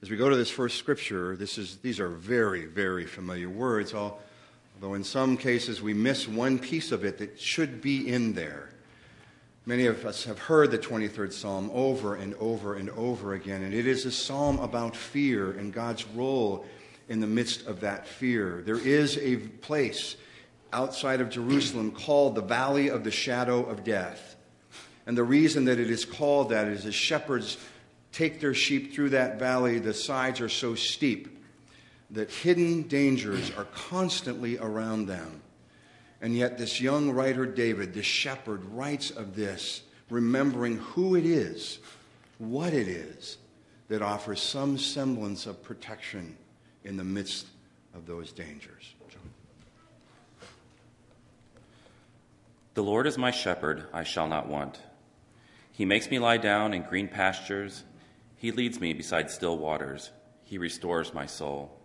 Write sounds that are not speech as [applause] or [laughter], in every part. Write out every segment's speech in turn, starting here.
as we go to this first scripture, this is, these are very, very familiar words, although in some cases we miss one piece of it that should be in there. Many of us have heard the 23rd Psalm over and over and over again, and it is a psalm about fear and God's role in the midst of that fear. There is a place outside of Jerusalem called the Valley of the Shadow of Death. And the reason that it is called that is as shepherds take their sheep through that valley, the sides are so steep that hidden dangers are constantly around them. And yet, this young writer, David, this shepherd, writes of this, remembering who it is, what it is, that offers some semblance of protection in the midst of those dangers. The Lord is my shepherd, I shall not want. He makes me lie down in green pastures. He leads me beside still waters. He restores my soul.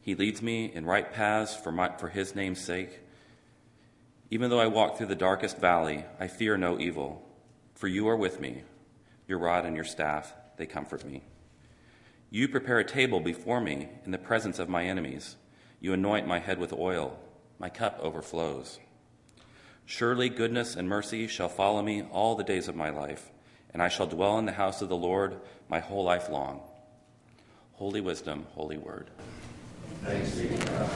He leads me in right paths for, my, for his name's sake. Even though I walk through the darkest valley, I fear no evil, for you are with me. Your rod and your staff, they comfort me. You prepare a table before me in the presence of my enemies. You anoint my head with oil. My cup overflows. Surely goodness and mercy shall follow me all the days of my life and I shall dwell in the house of the Lord my whole life long. Holy wisdom, holy word. Thanks be to God.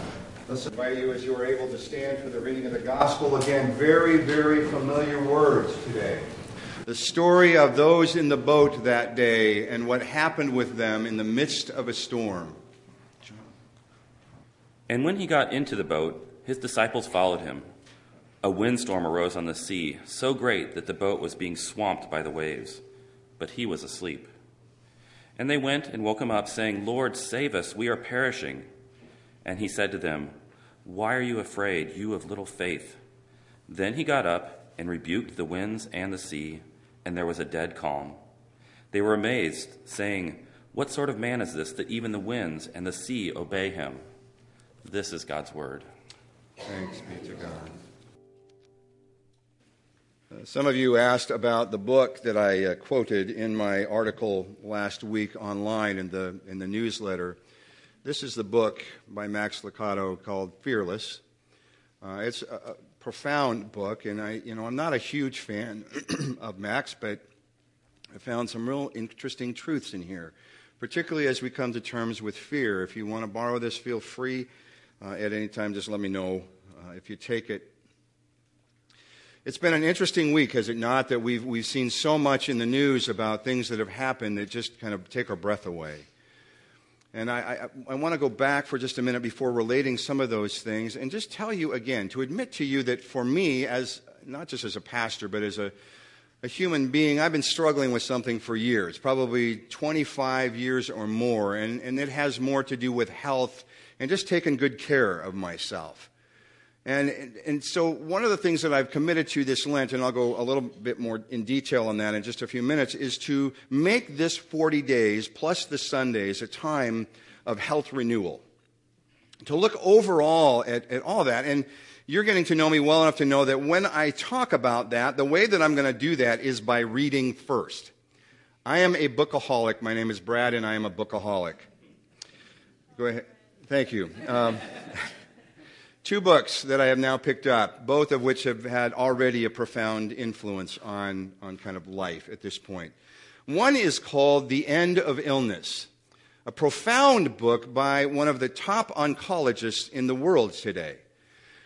Let's invite you as you are able to stand for the reading of the gospel. Again, very, very familiar words today. The story of those in the boat that day and what happened with them in the midst of a storm. And when he got into the boat, his disciples followed him. A windstorm arose on the sea, so great that the boat was being swamped by the waves, but he was asleep. And they went and woke him up, saying, Lord, save us, we are perishing. And he said to them, Why are you afraid, you of little faith? Then he got up and rebuked the winds and the sea, and there was a dead calm. They were amazed, saying, What sort of man is this that even the winds and the sea obey him? This is God's word. Thanks be to God. Uh, some of you asked about the book that I uh, quoted in my article last week online in the, in the newsletter. This is the book by Max Lucado called Fearless. Uh, it's a, a, profound book, and I, you know, I'm not a huge fan [clears throat] of Max, but I found some real interesting truths in here, particularly as we come to terms with fear. If you want to borrow this, feel free uh, at any time. Just let me know uh, if you take it it's been an interesting week, has it not, that we've, we've seen so much in the news about things that have happened that just kind of take our breath away. And I, I, I want to go back for just a minute before relating some of those things and just tell you again, to admit to you that for me, as not just as a pastor, but as a, a human being, I've been struggling with something for years, probably 25 years or more, and, and it has more to do with health and just taking good care of myself. And, and so, one of the things that I've committed to this Lent, and I'll go a little bit more in detail on that in just a few minutes, is to make this 40 days plus the Sundays a time of health renewal. To look overall at, at all that. And you're getting to know me well enough to know that when I talk about that, the way that I'm going to do that is by reading first. I am a bookaholic. My name is Brad, and I am a bookaholic. Go ahead. Thank you. Um, [laughs] two books that I have now picked up, both of which have had already a profound influence on, on kind of life at this point. One is called The End of Illness, a profound book by one of the top oncologists in the world today,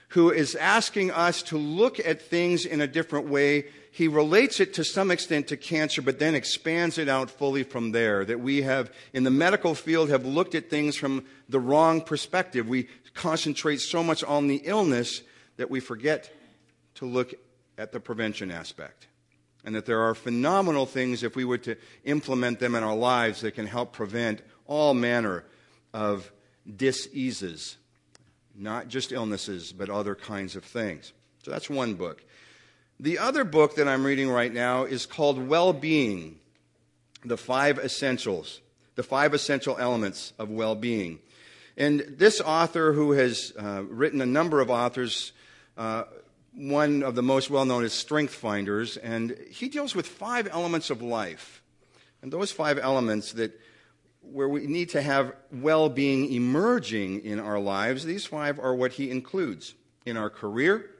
who is asking us to look at things in a different way. He relates it to some extent to cancer, but then expands it out fully from there. That we have, in the medical field, have looked at things from the wrong perspective. We concentrate so much on the illness that we forget to look at the prevention aspect. And that there are phenomenal things, if we were to implement them in our lives, that can help prevent all manner of diseases. Not just illnesses, but other kinds of things. So that's one book. The other book that I'm reading right now is called Well Being The Five Essentials, the Five Essential Elements of Well Being. And this author, who has uh, written a number of authors, uh, one of the most well known is Strength Finders, and he deals with five elements of life. And those five elements that where we need to have well being emerging in our lives, these five are what he includes in our career,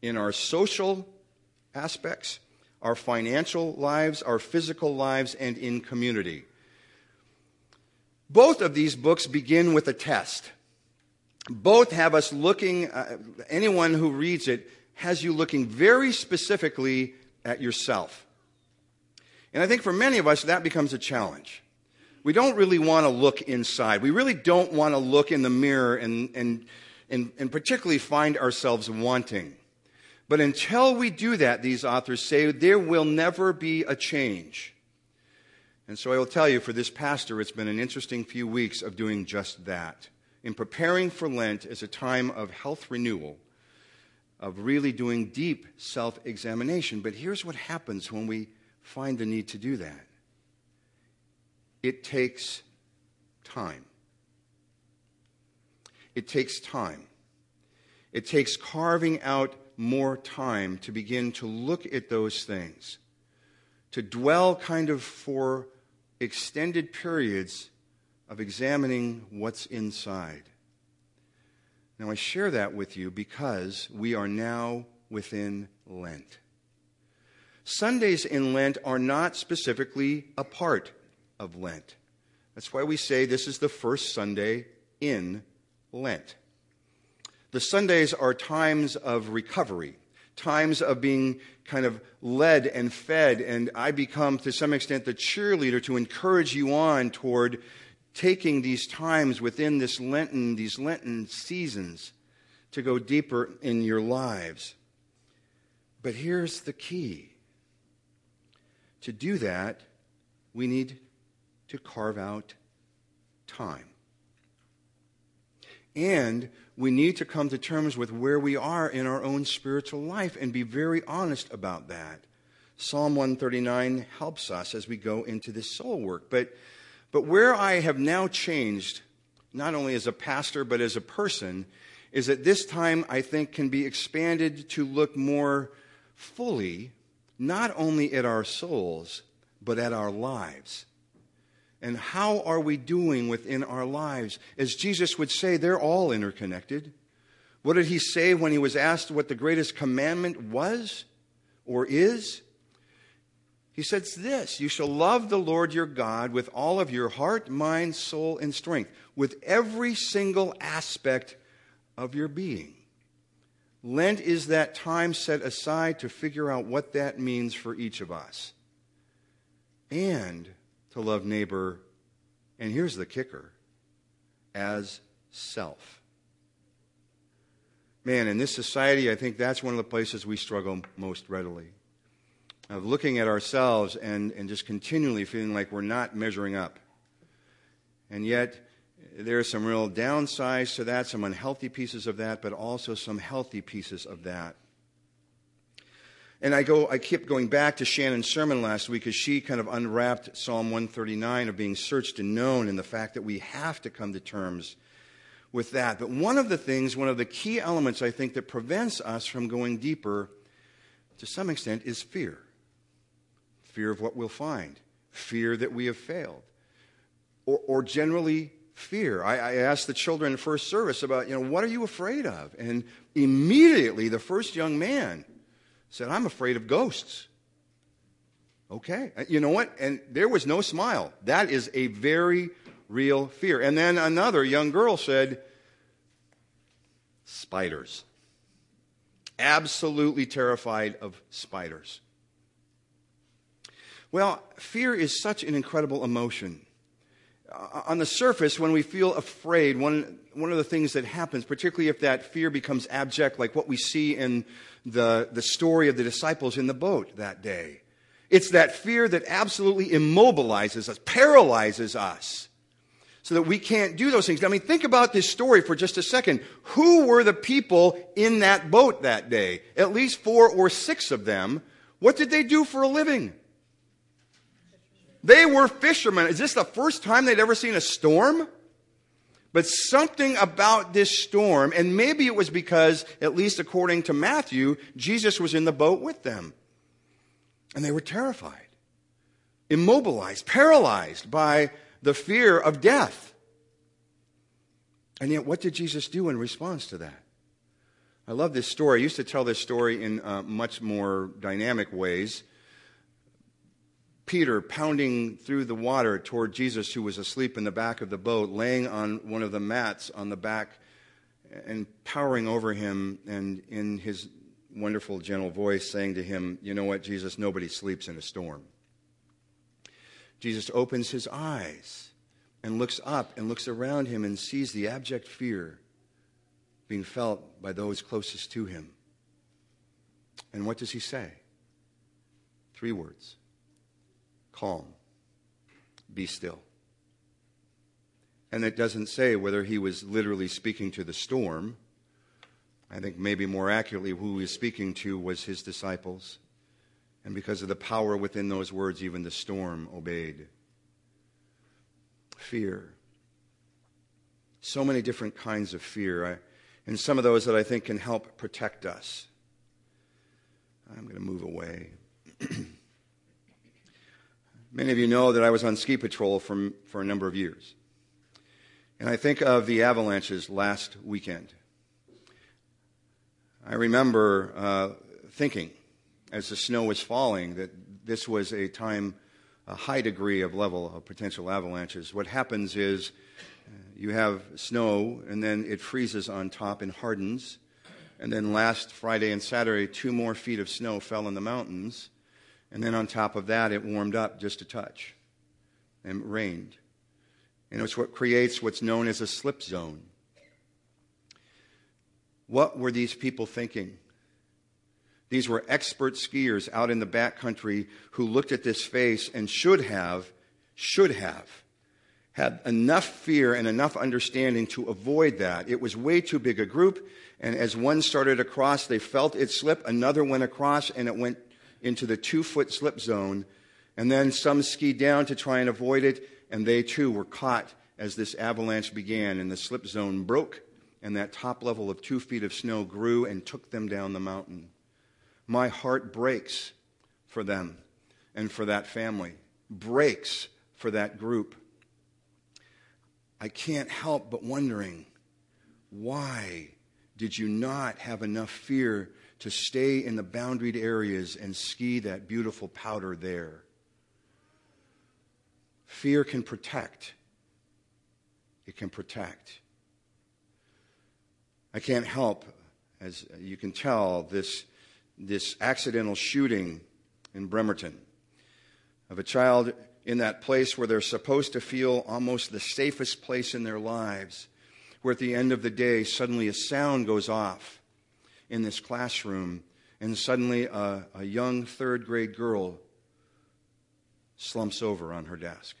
in our social aspects, our financial lives, our physical lives, and in community. Both of these books begin with a test. Both have us looking, uh, anyone who reads it has you looking very specifically at yourself. And I think for many of us, that becomes a challenge. We don't really want to look inside. We really don't want to look in the mirror and, and, and, and particularly find ourselves wanting. But until we do that, these authors say, there will never be a change. And so I will tell you, for this pastor, it's been an interesting few weeks of doing just that. In preparing for Lent as a time of health renewal, of really doing deep self examination. But here's what happens when we find the need to do that it takes time. It takes time. It takes carving out more time to begin to look at those things, to dwell kind of for extended periods of examining what's inside. Now, I share that with you because we are now within Lent. Sundays in Lent are not specifically a part of Lent. That's why we say this is the first Sunday in Lent. The Sundays are times of recovery, times of being kind of led and fed, and I become, to some extent, the cheerleader to encourage you on toward taking these times within this Lenten, these Lenten seasons to go deeper in your lives. But here's the key to do that, we need to carve out time. And we need to come to terms with where we are in our own spiritual life and be very honest about that. Psalm 139 helps us as we go into this soul work. But, but where I have now changed, not only as a pastor, but as a person, is that this time I think can be expanded to look more fully, not only at our souls, but at our lives and how are we doing within our lives? As Jesus would say, they're all interconnected. What did he say when he was asked what the greatest commandment was or is? He said this You shall love the Lord your God with all of your heart, mind, soul, and strength, with every single aspect of your being. Lent is that time set aside to figure out what that means for each of us. And to love neighbor, and here's the kicker, as self. Man, in this society, I think that's one of the places we struggle most readily. Of looking at ourselves and, and just continually feeling like we're not measuring up. And yet, there are some real downsides to that, some unhealthy pieces of that, but also some healthy pieces of that. And I go, I kept going back to Shannon's sermon last week as she kind of unwrapped Psalm 139 of being searched and known and the fact that we have to come to terms with that. But one of the things, one of the key elements I think that prevents us from going deeper to some extent is fear. Fear of what we'll find, fear that we have failed, or, or generally fear. I, I, asked the children in first service about, you know, what are you afraid of? And immediately the first young man said, I'm afraid of ghosts. Okay. Uh, you know what? And there was no smile. That is a very real fear. And then another young girl said, spiders. Absolutely terrified of spiders. Well, fear is such an incredible emotion. Uh, on the surface, when we feel afraid, one, one of the things that happens, particularly if that fear becomes abject, like what we see in the, the story of the disciples in the boat that day, it's that fear that absolutely immobilizes us, paralyzes us, so that we can't do those things. I mean, think about this story for just a second. Who were the people in that boat that day? At least four or six of them. What did they do for a living? They were fishermen. Is this the first time they'd ever seen a storm? But something about this storm, and maybe it was because, at least according to Matthew, Jesus was in the boat with them. And they were terrified, immobilized, paralyzed by the fear of death. And yet, what did Jesus do in response to that? I love this story. I used to tell this story in uh, much more dynamic ways. Peter pounding through the water toward Jesus, who was asleep in the back of the boat, laying on one of the mats on the back and powering over him, and in his wonderful, gentle voice, saying to him, You know what, Jesus, nobody sleeps in a storm. Jesus opens his eyes and looks up and looks around him and sees the abject fear being felt by those closest to him. And what does he say? Three words calm, be still. And it doesn't say whether he was literally speaking to the storm. I think maybe more accurately, who he was speaking to was his disciples. And because of the power within those words, even the storm obeyed. Fear. So many different kinds of fear. I, and some of those that I think can help protect us. I'm going to move away. [clears throat] Many of you know that I was on ski patrol for, for a number of years. And I think of the avalanches last weekend. I remember uh, thinking, as the snow was falling, that this was a time, a high degree of level of potential avalanches. What happens is you have snow, and then it freezes on top and hardens. And then last Friday and Saturday, two more feet of snow fell in the mountains. And then on top of that, it warmed up just a touch and it rained. And it's what creates what's known as a slip zone. What were these people thinking? These were expert skiers out in the backcountry who looked at this face and should have, should have had enough fear and enough understanding to avoid that. It was way too big a group, and as one started across, they felt it slip, another went across, and it went into the two foot slip zone. And then some skied down to try and avoid it, and they too were caught as this avalanche began, and the slip zone broke, and that top level of two feet of snow grew and took them down the mountain. My heart breaks for them and for that family, breaks for that group. I can't help but wondering why did you not have enough fear to stay in the boundaried areas and ski that beautiful powder there? Fear can protect. It can protect. I can't help, as you can tell, this, this accidental shooting in Bremerton of a child in that place where they're supposed to feel almost the safest place in their lives, where at the end of the day, suddenly a sound goes off in this classroom, and suddenly a, a young third grade girl slumps over on her desk.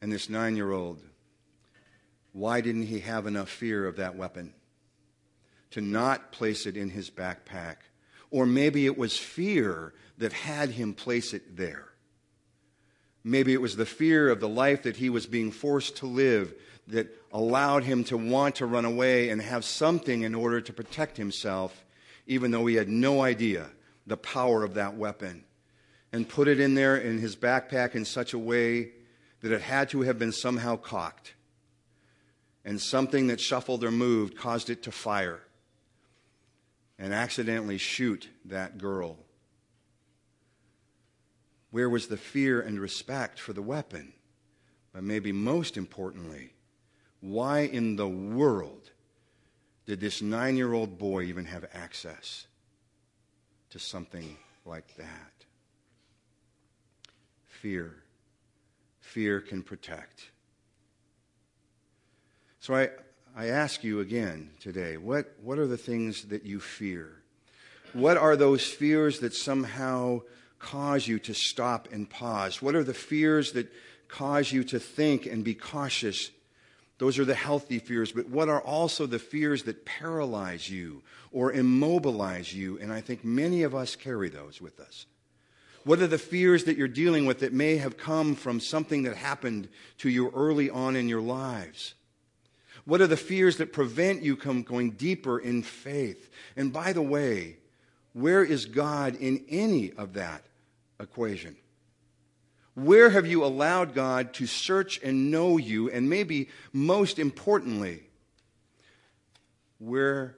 And this nine year old, why didn't he have enough fear of that weapon to not place it in his backpack? Or maybe it was fear that had him place it there. Maybe it was the fear of the life that he was being forced to live that allowed him to want to run away and have something in order to protect himself, even though he had no idea the power of that weapon. And put it in there in his backpack in such a way that it had to have been somehow cocked. And something that shuffled or moved caused it to fire and accidentally shoot that girl? Where was the fear and respect for the weapon? But maybe most importantly, why in the world did this nine year old boy even have access to something like that? Fear. Fear can protect. So I, I ask you again today what, what are the things that you fear? What are those fears that somehow cause you to stop and pause? What are the fears that cause you to think and be cautious? Those are the healthy fears, but what are also the fears that paralyze you or immobilize you? And I think many of us carry those with us. What are the fears that you're dealing with that may have come from something that happened to you early on in your lives? What are the fears that prevent you from going deeper in faith? And by the way, where is God in any of that equation? Where have you allowed God to search and know you? And maybe most importantly, where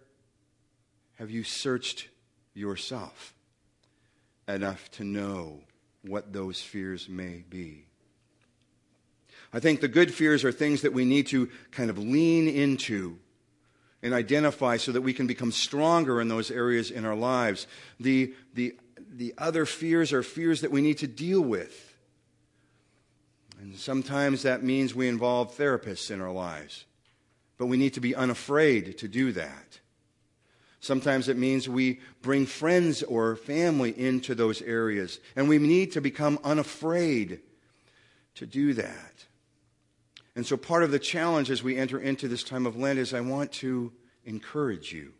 have you searched yourself enough to know what those fears may be? I think the good fears are things that we need to kind of lean into and identify so that we can become stronger in those areas in our lives. The, the, the other fears are fears that we need to deal with. And sometimes that means we involve therapists in our lives, but we need to be unafraid to do that. Sometimes it means we bring friends or family into those areas, and we need to become unafraid to do that. And so, part of the challenge as we enter into this time of Lent is I want to encourage you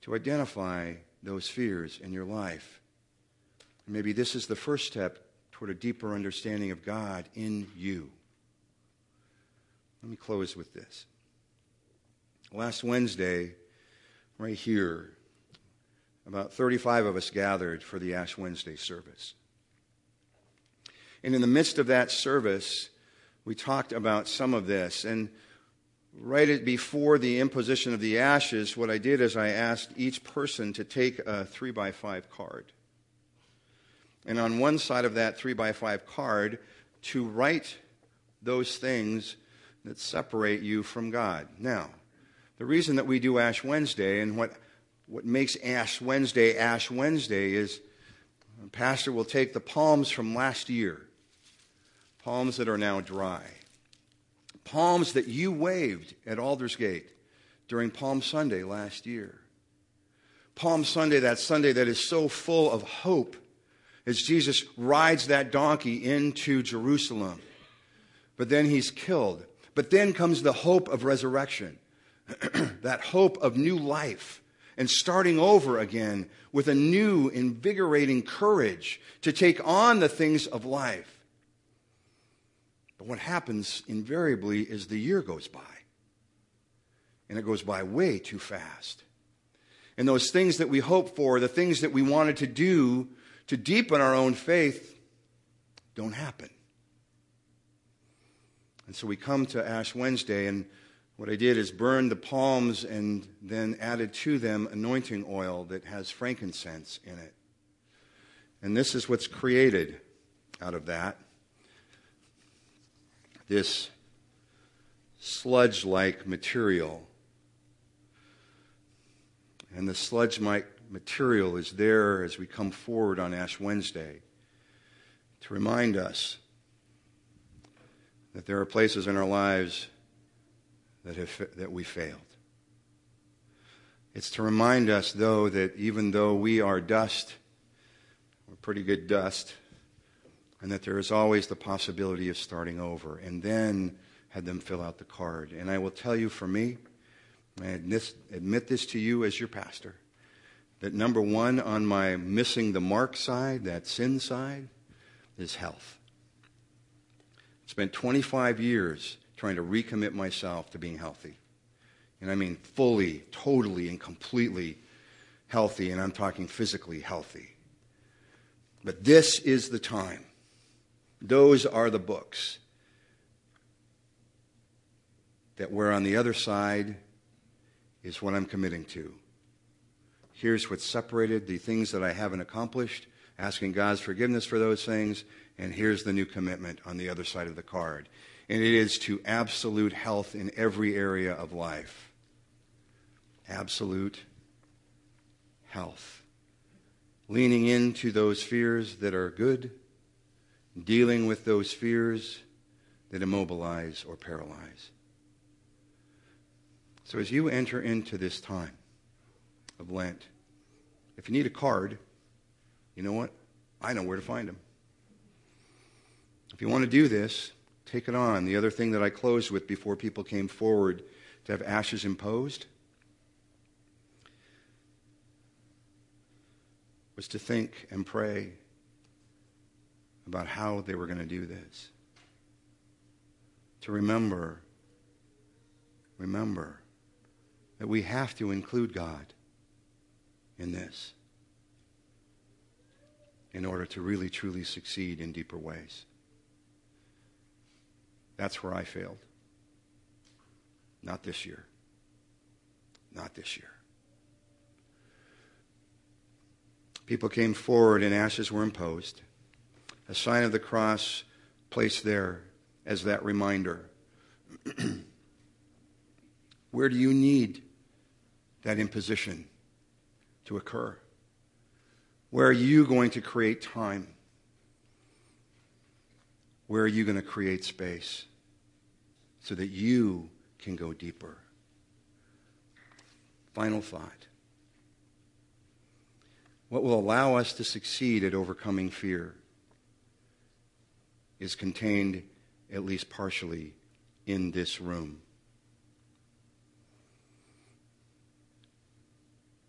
to identify those fears in your life. Maybe this is the first step toward a deeper understanding of God in you. Let me close with this. Last Wednesday, right here, about 35 of us gathered for the Ash Wednesday service. And in the midst of that service, we talked about some of this. And right before the imposition of the ashes, what I did is I asked each person to take a three by five card. And on one side of that three by five card, to write those things that separate you from God. Now, the reason that we do Ash Wednesday and what, what makes Ash Wednesday Ash Wednesday is pastor will take the palms from last year palms that are now dry, palms that you waved at Aldersgate during Palm Sunday last year. Palm Sunday, that Sunday that is so full of hope as Jesus rides that donkey into Jerusalem. But then he's killed. But then comes the hope of resurrection, [clears throat] that hope of new life and starting over again with a new, invigorating courage to take on the things of life. But what happens invariably is the year goes by. And it goes by way too fast. And those things that we hope for, the things that we wanted to do to deepen our own faith, don't happen. And so we come to Ash Wednesday, and what I did is burn the palms and then added to them anointing oil that has frankincense in it. And this is what's created out of that this sludge like material. And the sludge like material is there as we come forward on Ash Wednesday to remind us that there are places in our lives that, have, that we failed. It's to remind us, though, that even though we are dust, we're pretty good dust, and that there is always the possibility of starting over, and then had them fill out the card. And I will tell you for me, I admit this to you as your pastor, that number one on my missing the mark side, that sin side, is health. I spent 25 years trying to recommit myself to being healthy. And I mean fully, totally, and completely healthy, and I'm talking physically healthy. But this is the time those are the books that where on the other side is what I'm committing to. Here's what's separated the things that I haven't accomplished, asking God's forgiveness for those things, and here's the new commitment on the other side of the card. And it is to absolute health in every area of life. Absolute health. Leaning into those fears that are good dealing with those fears that immobilize or paralyze. So as you enter into this time of Lent, if you need a card, you know what? I know where to find them. If you want to do this, take it on. The other thing that I closed with before people came forward to have ashes imposed was to think and pray about how they were going to do this. To remember, remember that we have to include God in this. in order to really, truly succeed in deeper ways. That's where I failed. Not this year. Not this year. People came forward and ashes were imposed. A sign of the cross placed there as that reminder. [clears throat] Where do you need that imposition to occur? Where are you going to create time? Where are you going to create space so that you can go deeper? Final thought. What will allow us to succeed at overcoming fear is contained, at least partially, in this room.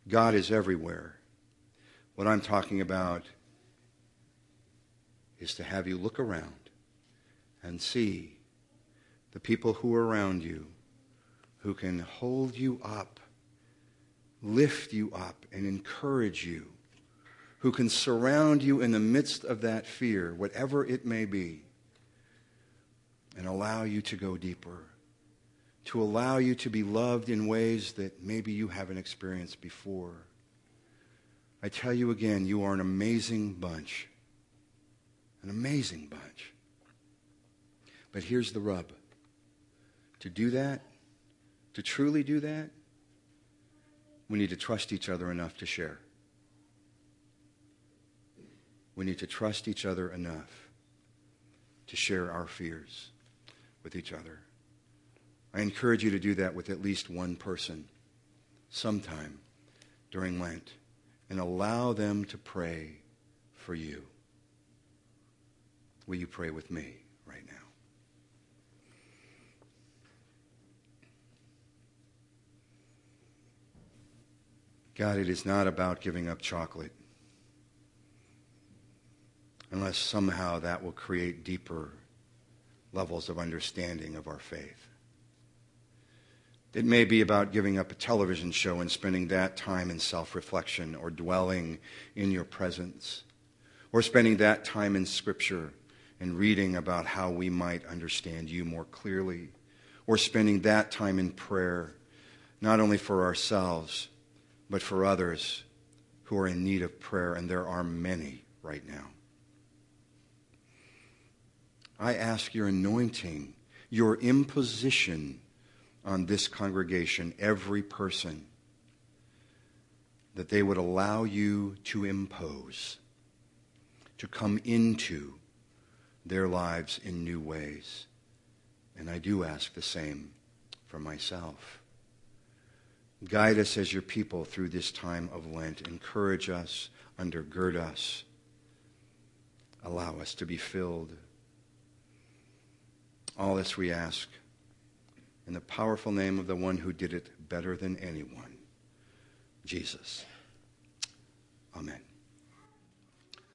God is everywhere. What I'm talking about is to have you look around and see the people who are around you who can hold you up, lift you up, and encourage you who can surround you in the midst of that fear, whatever it may be, and allow you to go deeper, to allow you to be loved in ways that maybe you haven't experienced before. I tell you again, you are an amazing bunch. An amazing bunch. But here's the rub. To do that, to truly do that, we need to trust each other enough to share. We need to trust each other enough to share our fears with each other. I encourage you to do that with at least one person sometime during Lent and allow them to pray for you. Will you pray with me right now? God, it is not about giving up chocolate unless somehow that will create deeper levels of understanding of our faith. It may be about giving up a television show and spending that time in self reflection or dwelling in your presence, or spending that time in Scripture and reading about how we might understand you more clearly, or spending that time in prayer, not only for ourselves, but for others who are in need of prayer, and there are many right now. I ask your anointing, your imposition on this congregation, every person, that they would allow you to impose, to come into their lives in new ways. And I do ask the same for myself. Guide us as your people through this time of Lent. Encourage us, undergird us. Allow us to be filled all this we ask in the powerful name of the one who did it better than anyone, Jesus. Amen.